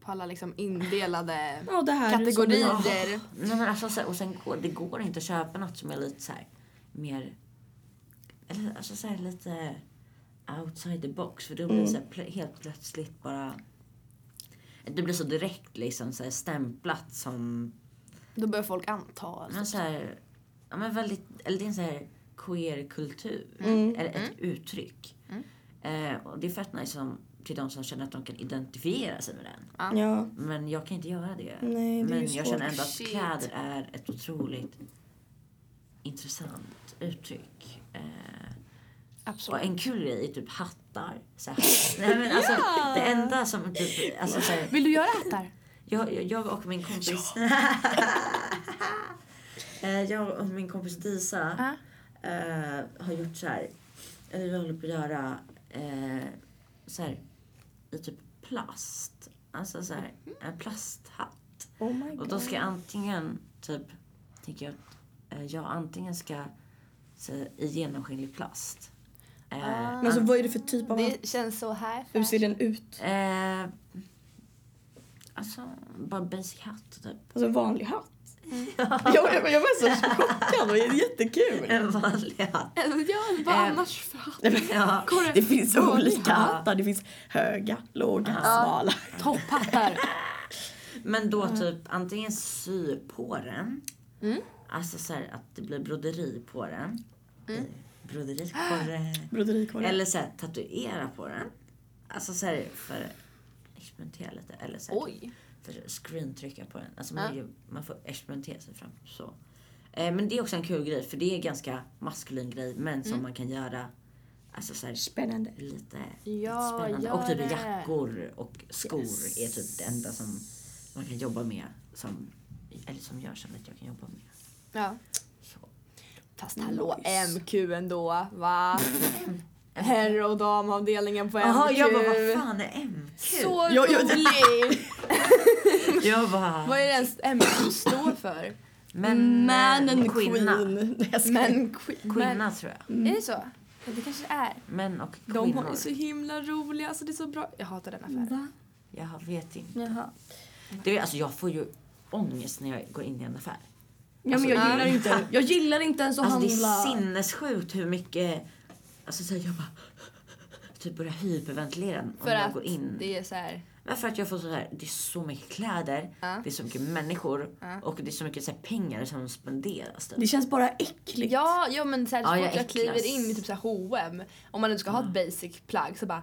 på alla liksom indelade Ja, det här är som kategorier. det- Nej, men alltså, så här, och sen går det går inte att köpa något som är lite så här mer eller alltså så här lite outside the box. För då blir det så här, plö- helt plötsligt bara det blir så direkt liksom så här stämplat som Då börjar folk anta. Alltså. men så här, ja, men väldigt, eller det är en så här queer-kultur. Eller ett uttryck. Eh, och det är fett nice som, till de som känner att de kan identifiera sig med den. Ja. Men jag kan inte göra det. Nej, det men jag svårt. känner ändå att Shit. kläder är ett otroligt intressant uttryck. Eh, Och Absolut. en kul grej är typ hattar. Så nej, men alltså, Det enda som typ... Alltså, så här, Vill du göra hattar? jag, jag- och min kompis... Eh, jag och min kompis Disa Ja. eh, har gjort så här... Eller vi håller på att göra eh, så här i typ plast. Alltså så här, en plasthatt. Oh Och då ska jag antingen typ, tänker jag att eh, jag antingen ska så, i genomskinlig plast. Eh, Men alltså vad är det för typ av? Det känns så här. Hur ser den ut? eh, alltså, bara basic hatt typ. Alltså vanlig hatt? jag, jag, jag var så chockad det är jättekul. En vanlig hatt. Ja, vad Eh, annars för hatt? Ja. Det finns Vanlig olika hatt. hattar. Det finns höga, låga, smala. Topphattar. Men då typ antingen sy på den. Alltså så här att det blir broderi på den. Mm. Broderi på den. Broderikorgar. Eller så här, tatuera på den. Alltså så här för att experimentera lite. Eller så här, Oj. för att screentrycka på den. Alltså man, är ju, man får experimentera sig fram. Så. Eh, men det är också en kul grej för det är en ganska maskulin grej men som man kan göra alltså så här, Spännande. lite Ja, spännande. gör Och typ det. jackor och skor Yes. är typ det enda som man kan jobba med. Som, eller som gör så att jag kan jobba med. Ja. Fast hallå, Nice. MQ ändå, va? Herr och damavdelningen på MQ. Jaha, jag bara vad fan är MQ? Så Jag- rolig! Jag bara... Vad är det ens MQ står för? Men, Man and kvinna. queen. Jag. Men. Kvinna tror jag. Är det så? Ja, det kanske är. Män och De kvinnor. är så himla roliga, alltså det är så bra. Jag hatar den affären. Va? Jag vet inte. Jaha. Det är, alltså, jag får ju ångest när jag går in i en affär. Ja, men jag Alltså, gillar ja. inte, jag gillar inte ens att Alltså det handla. är sinnessjukt hur mycket... Alltså så här, jag bara... Typ börjar hyperventilera om För jag att går in. det är så här. Men för att jag får så här, det är så mycket kläder, Ja. det är så mycket människor Ja. och det är så mycket så här, pengar som spenderas. Typ. Det känns bara äckligt. Ja, ja men så här, så Ja, jag jag kliver in i typ så här H&M om man nu ska ha ett basic plagg så bara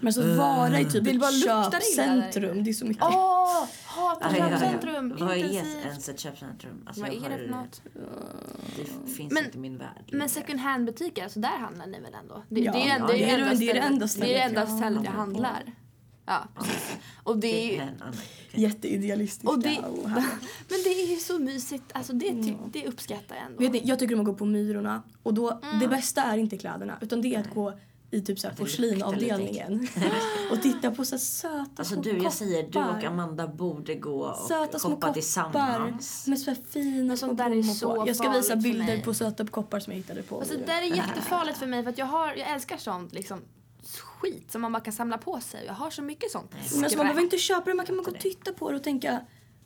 Men så vara i typ Vill bara ett köpcentrum, det är så mycket. Åh, hatar Ja, ja, ja. köpcentrum, Vad är ens ett köpcentrum? Alltså, Vad jag är det för något? Det finns Men- inte i min värld. Men second hand butiker, alltså där handlar ni väl ändå? Det, Ja, det, är, ja, det, är, det är enda det- det är det stället- enda stället jag handlar på. handlar. Ja, precis. Och det är annan. Jätteidealistiska. Och det- och men det är ju så mysigt, alltså det, ty, det uppskattar jag ändå. Vet ni, jag tycker om att gå på Myrorna och då, Mm. det bästa är inte kläderna utan det är att gå i typ såhär porslinavdelningen och titta på så här söta Alltså små du, jag säger du koppar. och Amanda borde gå och Söta små shoppa koppar tillsammans. med så här fina små sånt där är så på. Jag ska visa bilder på söta koppar som jag hittade på Alltså det där är jättefarligt för mig för att jag, har, jag älskar sånt liksom skit som man bara kan samla på sig. Jag har så mycket sånt. Men alltså, man behöver inte köpa det, man kan bara gå och titta på det och tänka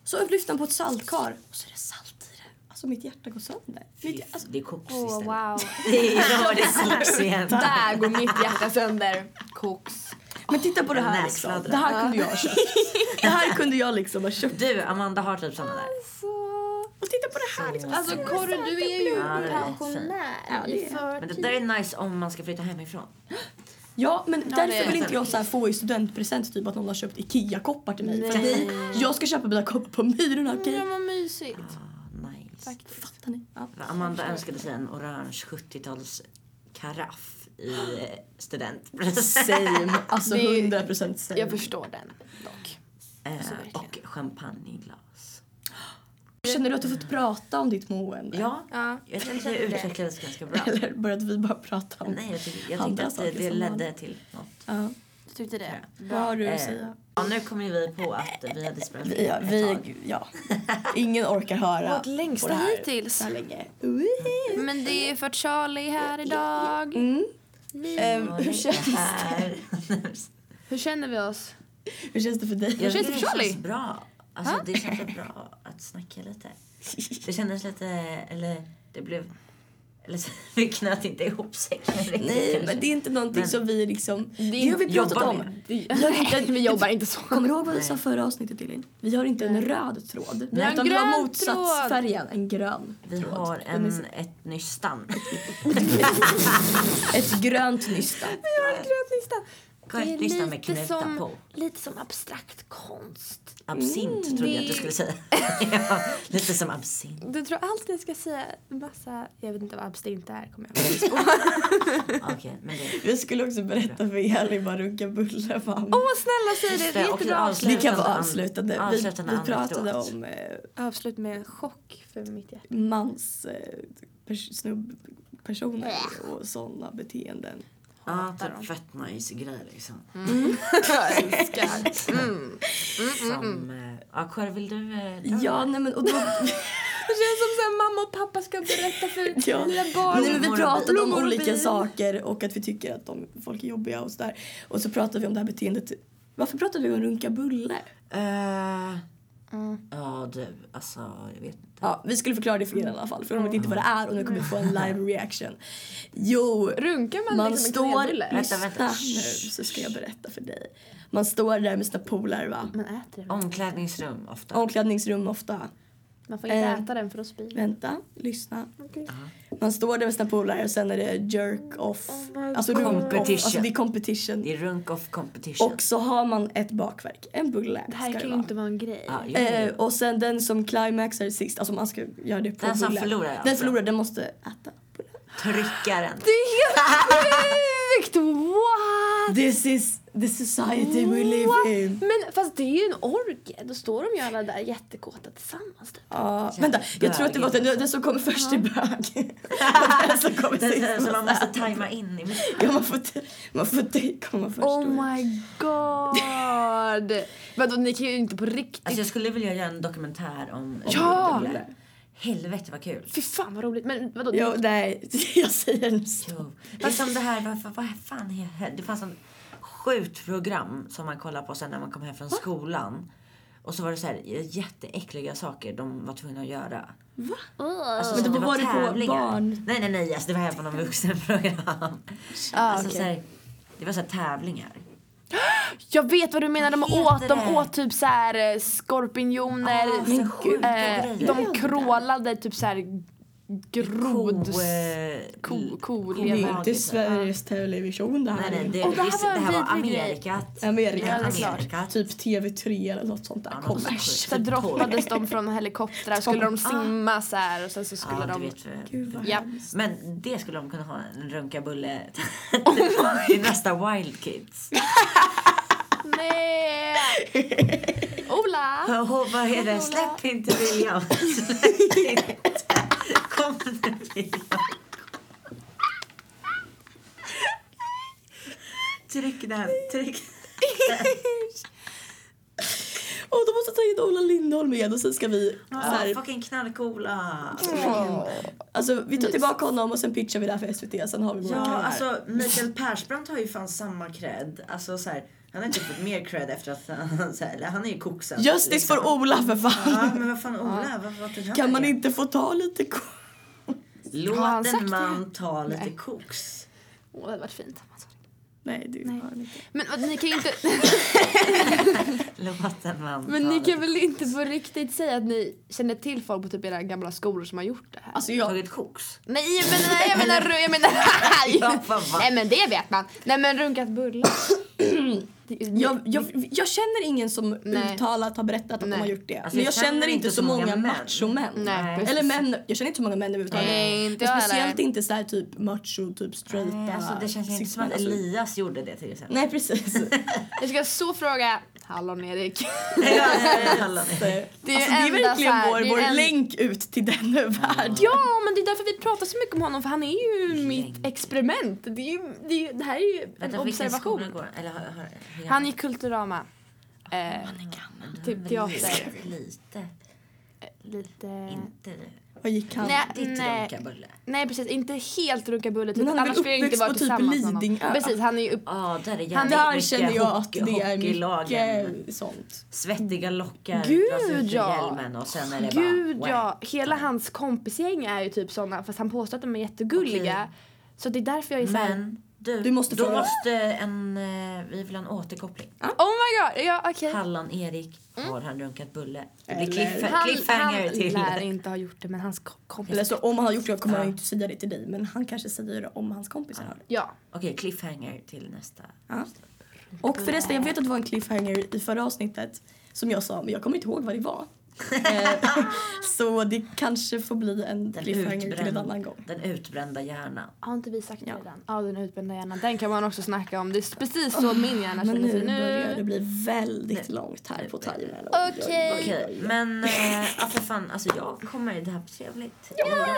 så lyfter man på ett saltkar och så är det salt i det. Alltså mitt hjärta går sönder. Mitt, alltså, Det är koks Åh istället. wow. Det är, ja, det koks igen. Där går mitt hjärta sönder. Koks. men titta på det här liksom. Det här kunde jag ha köpt. Det här kunde jag liksom ha köpt. Du, Amanda har typ såna där. Så... Och titta på det här liksom. Alltså Korre, du är ju Ja, pensionär Ja, det är- Men det där är nice om man ska flytta hemifrån. Ja, men Ja, därför vill inte jag så här få i studentpresent typ att någon har köpt IKEA-koppar till mig. För att Nej. vi, jag ska köpa mina koppar på Myrorna, okej? Mm, vad mysigt. Ah, nice. Faktiskt. Fattar ni? Ja. Amanda önskade sig en orange 70-tals karaff i eh, student. Same. Alltså Det är- 100% same. Jag förstår den dock. Eh, Alltså, och champagneglas. Känner du att du fått prata om ditt mående? Ja, Ja, jag tyckte det utvecklades ganska bra. Eller började vi bara prata om... Nej, jag, tycker, jag Andra tyckte att det, saker det ledde till något. Ja. du tyckte det? Vad har du att Eh, säga? Ja, nu kommer vi på att vi hade spelat Vi, ja, vi, ja. Ingen orkar höra Vårt längsta på det här hittills. Så här länge. Men det är för att Charlie är här idag. Mm. Vi- Ehm, hur, det känns, här. Hur känner vi oss? hur känns det för dig? Jag känns tycker det för Charlie? känns bra. Alltså, det kändes bra att snacka lite. Det kändes lite, eller det blev... Eller så, vi knöt inte ihop säcken riktigt Nej, men det är inte någonting Men- som vi liksom... Det Det har vi pratat om. med. Vi vi jobbar inte så. Kommer du ihåg vad vi sa förra avsnittet Elin? Vi har inte en röd tråd. Vi har en grön har motsatsfärgen, en grön Vi tråd. har en, ett nystan. Ett grönt nystan. Vi har en grön lista. Skärtlista med knutar på. lite som abstrakt konst. Absint trodde jag att du skulle säga. ja, lite som absint. Du tror alltid jag ska säga massa... Jag vet inte vad abstint är. Kommer jag. Okej, men det... Jag skulle också berätta för Elin vad runkabulle var. Åh, snälla säg det. Det är jättebra det kan vara avslutande an- avslutande. Vi, vi pratade anekdot. om eh, Avslut med en chock för mitt hjärta. mans eh, pers- snubbpersoner och sådana beteenden. Ja, dem. typ fett nice grej liksom. jag älskar. Mm. Som... eh, Ja, Kåre, vill du eh? Ja, nej men och då... Det känns som att mamma och pappa ska berätta för Ja. lilla barn. Nej, men vi pratade om olika saker och att vi tycker att de, folk är jobbiga och sådär. Och så pratade vi om det här beteendet. Varför pratade vi om runka bulle? Eh, Mm. Ja, du. Alltså, jag vet inte. Ja, vi skulle förklara det för er i alla fall. För de vet inte vad det är och nu kommer vi få en live reaction. Jo, Runkar man, man liksom en står... knäbulle? Vänta, vänta. nu så ska jag berätta för dig. Man står där med sina polare va. Man äter. Omklädningsrum ofta. Omklädningsrum ofta. Man får inte Eh. äta den för att spy. Vänta, lyssna. Okej. Man står där med sina polare och sen är det jerk off. Oh alltså off. Competition. Alltså det är competition. Det är runk off competition. Och så har man ett bakverk. En bulle Det här ska kan ju inte vara. en grej. Jo, Eh, jo. och sen den som climaxar sist, alltså man ska göra det på Den som förlorar Den alltså. förlorar, den måste äta bullen. Tryckaren. Det är helt sjukt! What? This is the society we live What? in. Men fast det är ju en orgie. Då står de ju alla där jättekåta tillsammans. Typ. Ja, vänta, jag tror att det var den, den som kommer först i bög. den som kommer sist. så man måste tajma in i. Ja, man får, man får komma först. Oh my god! Vadå, ni kan ju inte på riktigt... Alltså jag skulle vilja göra en dokumentär om... om Ja! bulle. Helvete vad kul. Fy fan vad roligt. Men vadå? Jo, nej, jag säger nu så. Det är som det här, vad, vad, fan är det? fanns en sjukt program som man kollar på sen när man kom hem från skolan. Och så var det så här jätteäckliga saker de var tvungna att göra. Alltså, Men så då var det på tävlingar. barn. Nej, nej, nej. Alltså, det var här på någon vuxenprogram. Ah, alltså, okej. så här, det var så här tävlingar. Jag vet vad du menar. De åt, de åt typ så här eh, skorpioner. Ah, så grejer. de krålade typ så här grod... Ko, ko-. Det är inte typ. Sveriges Television det här. Nej, nej, det, Och det här det, var det en här var. Amerikat. Amerika. Ja. Amerikat. Typ TV3 eller något sånt där. Ja, sånt. Så droppades de från helikoptrar skulle de simma så här och sen så skulle Ja, de... Gud Ja. Men det skulle de kunna ha en runkabulle i nästa Wild Kids. Nej! Ola! Oh, vad är det? Släpp inte William. Släpp inte. Kom nu William. Tryck den. Tryck Och de måste ta in Ola Lindholm igen och sen ska vi så Ah, här, fucking knallcoola. Alltså vi tar tillbaka honom och sen pitchar vi det här för SVT sen har vi våra Ja, karriär. alltså Mikael Persbrandt har ju fan samma cred. Alltså så här, han har inte fått mer cred efter att han, så här, han är ju koksen. Justice liksom. for Ola för fan. Ja, men vad fan Ola, vad, vad tog han Kan man inte få ta lite ko- Låt en det? man ta lite Nej. koks. Åh, det hade varit fint. Nej, det Nej. har inte. Men ni kan ju inte... Låt en man Men ni kan väl inte på riktigt säga att ni känner till folk på typ era gamla skolor som har gjort det här? Alltså jag, Tagit koks? Nej men nej, jag menar, jag menar Nej men det vet man. Nej men runkat bullar. Jag, jag, jag känner ingen som Nej. uttalat har berättat att Nej. de har gjort det. Alltså, Men jag jag känner inte så många män. machomän. Eller män, jag känner inte så många män överhuvudtaget. Nej, inte Speciellt inte så här typ macho, typ straighta. Nej, alltså, det känns inte som att. Alltså, Elias gjorde det till exempel. Nej precis. Jag ska så fråga Hallon Erik. Ja, ja, ja, ja. Så, Det är alltså, det är verkligen här- vår, det är vår en- länk ut till den världen. Ja men det är därför vi pratar så mycket om honom för han är ju Länk. mitt experiment. Det, är ju, det, är ju, det här är ju en Vänta, skola observation. går Eller har, hur Han gick Kulturama. Eh, typ teater. Lite, lite, lite... inte Vad gick han? Nej, ditt nej. runkabulle. Nej precis, inte helt runkabulle. Typ. Men han är väl uppväxt på typ. Lidingö? Precis, han är ju upp... Ja, där är Han- Där känner jag att det är mycket sånt. Svettiga lockar, Gud, ja. hjälmen och sen är det Gud bara... ja, hela hans kompisgäng är ju typ såna fast han påstår att de är jättegulliga. Okej. Så det är därför jag är såhär... Men du, Du måste då måste en... eh, Vi vill ha en återkoppling. Oh my god, ja okej. Hallon-Erik, har han runkat bulle? Det Eller- blir cliff, Han, cliffhanger han till... lär inte ha gjort det men hans ko- kompis... Eller så om han har gjort det kommer Ja. han inte säga det till dig men han kanske säger det om hans kompisar har det. Ja. Okej, cliffhanger till nästa. Och förresten, jag vet att det var en cliffhanger i förra avsnittet som jag sa, men jag kommer inte ihåg vad det var. Eh, Så det kanske får bli en cliffhanger till en annan gång. den utbrända hjärnan. Har inte vi sagt Ja. det redan? Ja, den utbrända hjärnan. Den kan man också snacka om. Det är precis så min hjärna Men känner nu sig börjar det nu. bli väldigt långt här på timern. Okej. Okej, men äh, ja, för fan, alltså jag kommer, det här blir trevligt. jag, kommer, jag,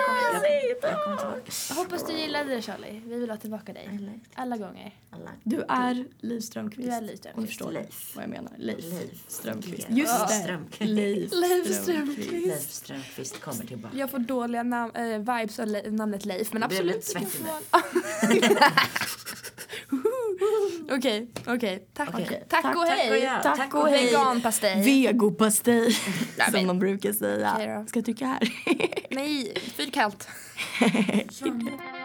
jag kommer tillbaka. Jag hoppas du gillade det Charlie. Vi vill ha tillbaka dig. Like Alla gånger. Like Du är Liv Strömquist. Du är Liv Strömquist. Om du förstår Leif. vad jag menar. Leif, Leif. Strömquist. Ja. Just det. Strömquist. Leif, Leif Strömquist. Leif Strömquist kommer tillbaka. Jag får dåliga nam- äh, vibes av le- namnet Leif men Jag blev absolut. lite svettig Okej, okej. Tack. Okej. Tack, Tack, och Tack och hej. Tack Tack och hej. Veganpastej. Vegopastej, som man brukar säga. Då. Ska jag trycka här? Nej, fyrkant. Ja.